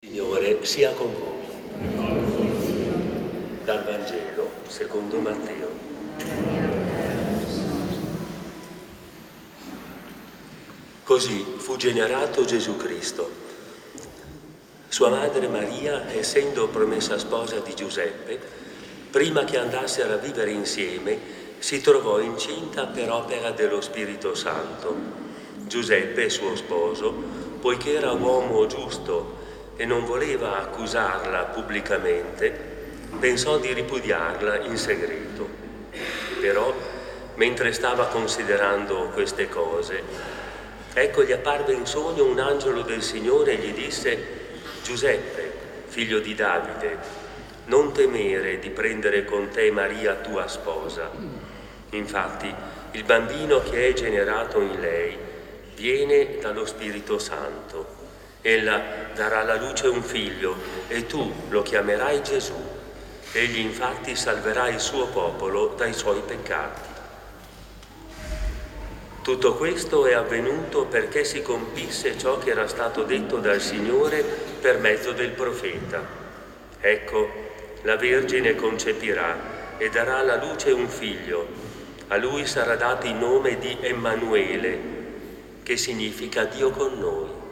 Signore sia con voi. Dal Vangelo secondo Matteo. Così fu generato Gesù Cristo. Sua madre Maria, essendo promessa sposa di Giuseppe, prima che andassero a vivere insieme, si trovò incinta per opera dello Spirito Santo. Giuseppe, suo sposo, poiché era uomo giusto e non voleva accusarla pubblicamente, pensò di ripudiarla in segreto. Però, mentre stava considerando queste cose, ecco gli apparve in sogno un angelo del Signore e gli disse, Giuseppe, figlio di Davide, non temere di prendere con te Maria tua sposa. Infatti, il bambino che è generato in lei viene dallo Spirito Santo. Ella darà alla luce un figlio e tu lo chiamerai Gesù. Egli infatti salverà il suo popolo dai suoi peccati. Tutto questo è avvenuto perché si compisse ciò che era stato detto dal Signore per mezzo del profeta. Ecco, la Vergine concepirà e darà alla luce un figlio. A lui sarà dato il nome di Emanuele, che significa Dio con noi.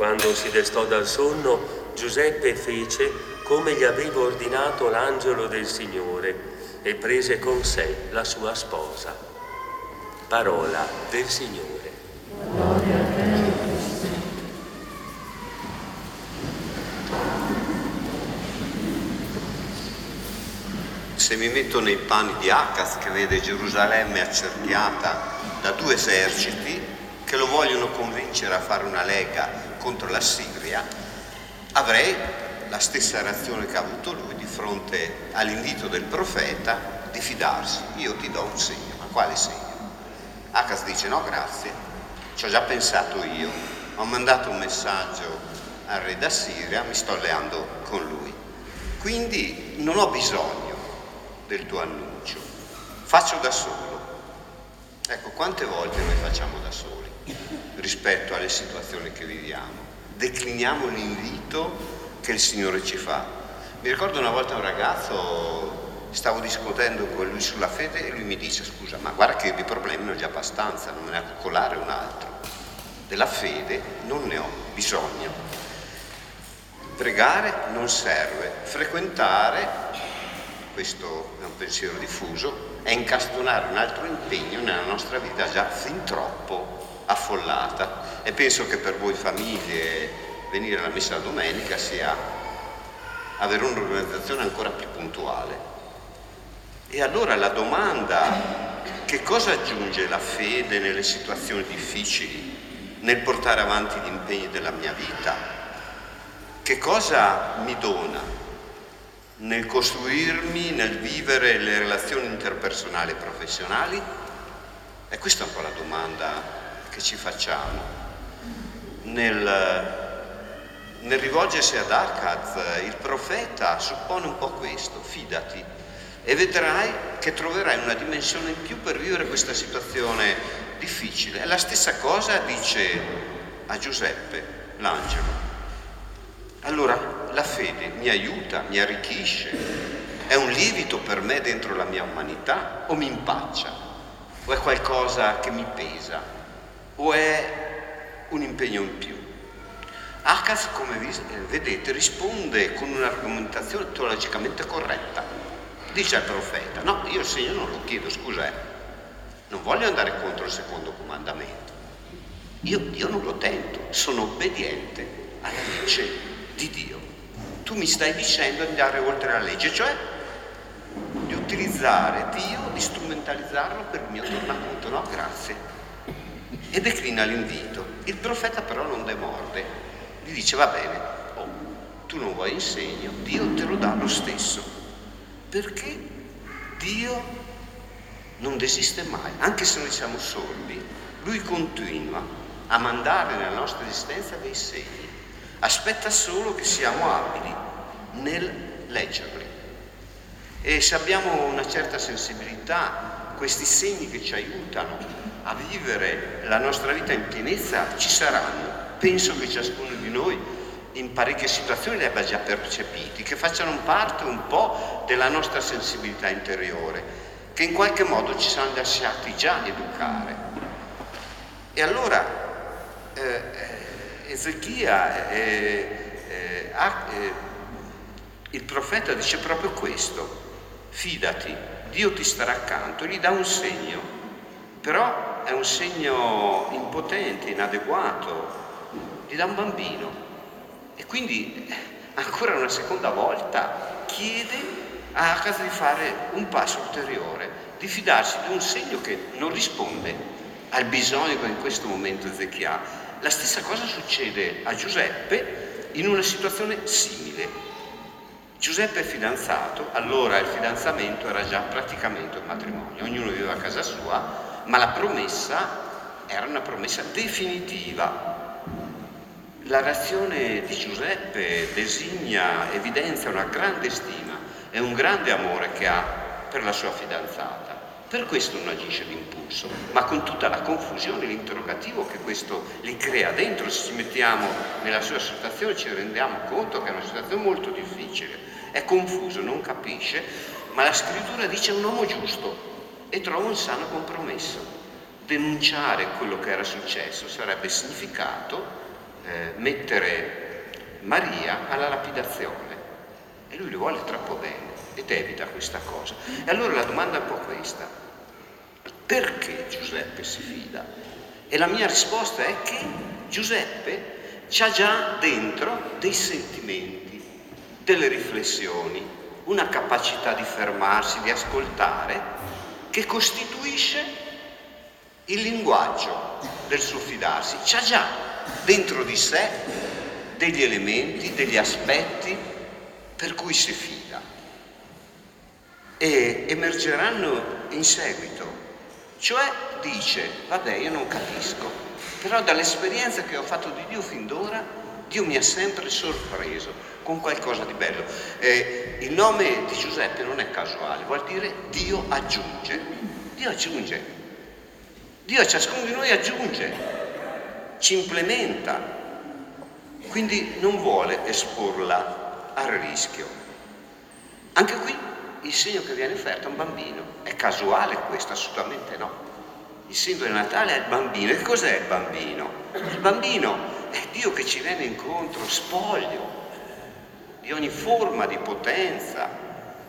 Quando si destò dal sonno, Giuseppe fece come gli aveva ordinato l'angelo del Signore e prese con sé la sua sposa. Parola del Signore. Se mi metto nei panni di Acaz che vede Gerusalemme accerchiata da due eserciti che lo vogliono convincere a fare una lega contro la Siria, avrei la stessa reazione che ha avuto lui di fronte all'invito del profeta di fidarsi. Io ti do un segno, ma quale segno? Acaz dice no grazie, ci ho già pensato io, ho mandato un messaggio al re da Siria, mi sto alleando con lui. Quindi non ho bisogno del tuo annuncio, faccio da solo. Ecco, quante volte noi facciamo da soli rispetto alle situazioni che viviamo? Decliniamo l'invito che il Signore ci fa. Mi ricordo una volta un ragazzo, stavo discutendo con lui sulla fede e lui mi dice scusa, ma guarda che di problemi ne ho già abbastanza, non me ne ha coccolare un altro. Della fede non ne ho bisogno. Pregare non serve, frequentare questo è un pensiero diffuso, è incastonare un altro impegno nella nostra vita già fin troppo affollata. E penso che per voi famiglie venire alla messa la domenica sia avere un'organizzazione ancora più puntuale. E allora la domanda, che cosa aggiunge la fede nelle situazioni difficili, nel portare avanti gli impegni della mia vita? Che cosa mi dona nel costruirmi, nel vivere le relazioni interpersonali e professionali? E questa è un po' la domanda che ci facciamo. Nel, nel rivolgersi ad Akkad, il profeta suppone un po' questo, fidati e vedrai che troverai una dimensione in più per vivere questa situazione difficile. E la stessa cosa dice a Giuseppe, l'angelo. Allora, la fede mi aiuta, mi arricchisce, è un lievito per me dentro la mia umanità o mi impaccia? O è qualcosa che mi pesa? O è un impegno in più? Acas, come vedete, risponde con un'argomentazione teologicamente corretta. Dice al profeta, no, io il segno non lo chiedo, scusa, eh. non voglio andare contro il secondo comandamento. Io, io non lo tento, sono obbediente alla legge di Dio tu mi stai dicendo di andare oltre la legge, cioè di utilizzare Dio, di strumentalizzarlo per il mio tornaconto. No, grazie. E declina l'invito. Il profeta però non demorde, gli dice va bene, oh, tu non vuoi in segno, Dio te lo dà lo stesso. Perché Dio non desiste mai, anche se noi siamo sordi, Lui continua a mandare nella nostra esistenza dei segni aspetta solo che siamo abili nel leggerli. E se abbiamo una certa sensibilità, questi segni che ci aiutano a vivere la nostra vita in pienezza ci saranno. Penso che ciascuno di noi in parecchie situazioni li abbia già percepiti, che facciano parte un po' della nostra sensibilità interiore, che in qualche modo ci siamo lasciati già educare. E allora eh, eh Ezechia, eh, eh, eh, il profeta dice proprio questo, fidati, Dio ti starà accanto, gli dà un segno, però è un segno impotente, inadeguato, gli dà un bambino e quindi ancora una seconda volta chiede a casa di fare un passo ulteriore, di fidarsi di un segno che non risponde al bisogno che in questo momento Ezechia ha. La stessa cosa succede a Giuseppe in una situazione simile. Giuseppe è fidanzato, allora il fidanzamento era già praticamente un matrimonio, ognuno viveva a casa sua, ma la promessa era una promessa definitiva. La reazione di Giuseppe designa, evidenzia una grande stima e un grande amore che ha per la sua fidanzata. Per questo non agisce d'impulso, ma con tutta la confusione, l'interrogativo che questo li crea dentro. Se ci mettiamo nella sua situazione ci rendiamo conto che è una situazione molto difficile è confuso, non capisce, ma la scrittura dice un uomo giusto e trova un sano compromesso. Denunciare quello che era successo sarebbe significato eh, mettere Maria alla lapidazione e lui le vuole troppo bene ed evita questa cosa. E allora la domanda è un po' questa. Perché Giuseppe si fida? E la mia risposta è che Giuseppe ha già dentro dei sentimenti delle riflessioni, una capacità di fermarsi, di ascoltare, che costituisce il linguaggio del suo fidarsi. C'ha già dentro di sé degli elementi, degli aspetti per cui si fida e emergeranno in seguito. Cioè dice, vabbè, io non capisco, però dall'esperienza che ho fatto di Dio fin d'ora, Dio mi ha sempre sorpreso con qualcosa di bello. Eh, il nome di Giuseppe non è casuale, vuol dire Dio aggiunge. Dio aggiunge. Dio a ciascuno di noi aggiunge, ci implementa. Quindi non vuole esporla al rischio. Anche qui il segno che viene offerto è un bambino. È casuale questo? Assolutamente no. Il segno del Natale è il bambino. E cos'è il bambino? Il bambino è Dio che ci viene incontro, spoglio, di ogni forma di potenza,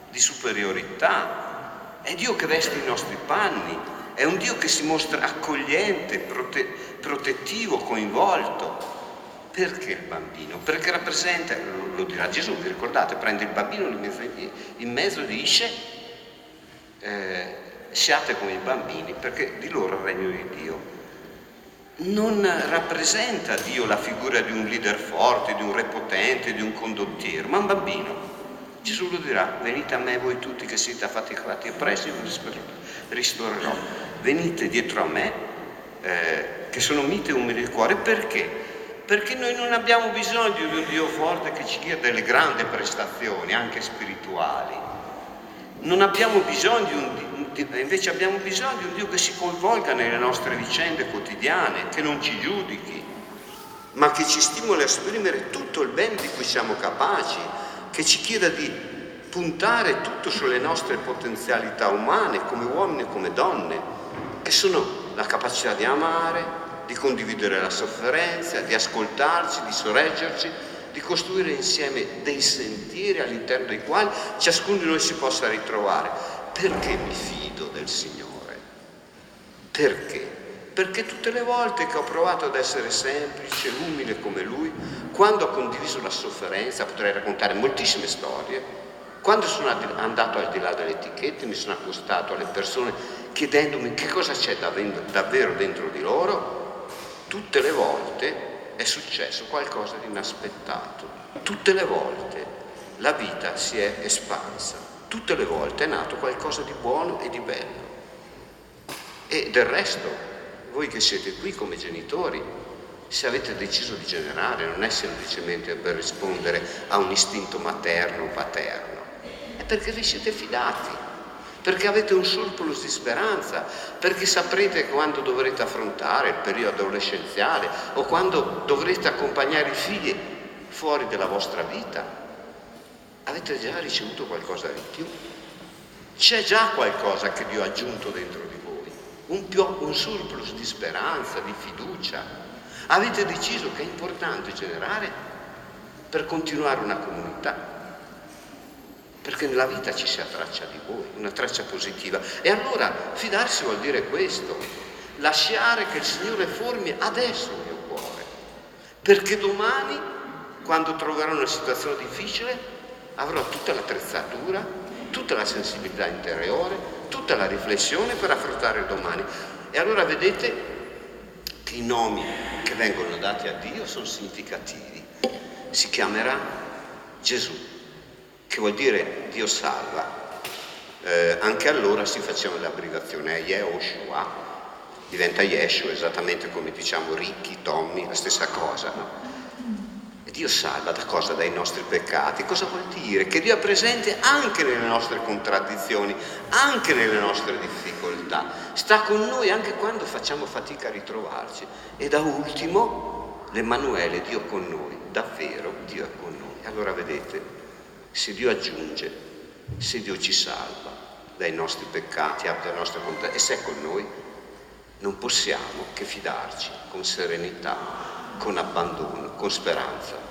di superiorità. È Dio che veste i nostri panni, è un Dio che si mostra accogliente, prote- protettivo, coinvolto. Perché il bambino? Perché rappresenta, lo dirà Gesù, vi ricordate, prende il bambino in mezzo, in mezzo dice eh, siate come i bambini perché di loro è il regno di Dio non rappresenta Dio la figura di un leader forte, di un re potente, di un condottiero, ma un bambino. Gesù lo dirà, venite a me voi tutti che siete affaticati e presi, vi ristorerò. Venite dietro a me, eh, che sono mite e umili di cuore, perché? Perché noi non abbiamo bisogno di un Dio forte che ci dia delle grandi prestazioni, anche spirituali. Non abbiamo bisogno di un, invece abbiamo bisogno di un Dio che si coinvolga nelle nostre vicende quotidiane, che non ci giudichi, ma che ci stimoli a esprimere tutto il bene di cui siamo capaci, che ci chieda di puntare tutto sulle nostre potenzialità umane, come uomini e come donne, che sono la capacità di amare, di condividere la sofferenza, di ascoltarci, di sorreggerci, di costruire insieme dei sentieri all'interno dei quali ciascuno di noi si possa ritrovare perché mi fido del Signore? Perché? Perché tutte le volte che ho provato ad essere semplice, umile come Lui, quando ho condiviso la sofferenza, potrei raccontare moltissime storie, quando sono andato al di là delle etichette, mi sono accostato alle persone chiedendomi che cosa c'è davvero dentro di loro, tutte le volte è successo qualcosa di inaspettato. Tutte le volte la vita si è espansa tutte le volte è nato qualcosa di buono e di bello. E del resto, voi che siete qui come genitori, se avete deciso di generare, non è semplicemente per rispondere a un istinto materno o paterno, è perché vi siete fidati, perché avete un surplus di speranza, perché saprete quando dovrete affrontare il periodo adolescenziale o quando dovrete accompagnare i figli fuori della vostra vita, avete già ricevuto qualcosa di più. C'è già qualcosa che Dio ha aggiunto dentro di voi, un, più, un surplus di speranza, di fiducia. Avete deciso che è importante generare per continuare una comunità, perché nella vita ci sia traccia di voi, una traccia positiva. E allora fidarsi vuol dire questo, lasciare che il Signore formi adesso il mio cuore, perché domani, quando troverò una situazione difficile, avrò tutta l'attrezzatura, tutta la sensibilità interiore, tutta la riflessione per affrontare il domani. E allora vedete che i nomi che vengono dati a Dio sono significativi. Si chiamerà Gesù, che vuol dire Dio salva. Eh, anche allora si faceva l'abbreviazione Yehoshua, diventa Yeshua, esattamente come diciamo Ricchi, Tommy, la stessa cosa. No? Dio salva da cosa? Dai nostri peccati. Cosa vuol dire? Che Dio è presente anche nelle nostre contraddizioni, anche nelle nostre difficoltà. Sta con noi anche quando facciamo fatica a ritrovarci. E da ultimo, l'Emanuele, Dio con noi. Davvero Dio è con noi. Allora vedete, se Dio aggiunge, se Dio ci salva dai nostri peccati, dalle nostre contraddizioni, e se è con noi, non possiamo che fidarci con serenità, con abbandono, con speranza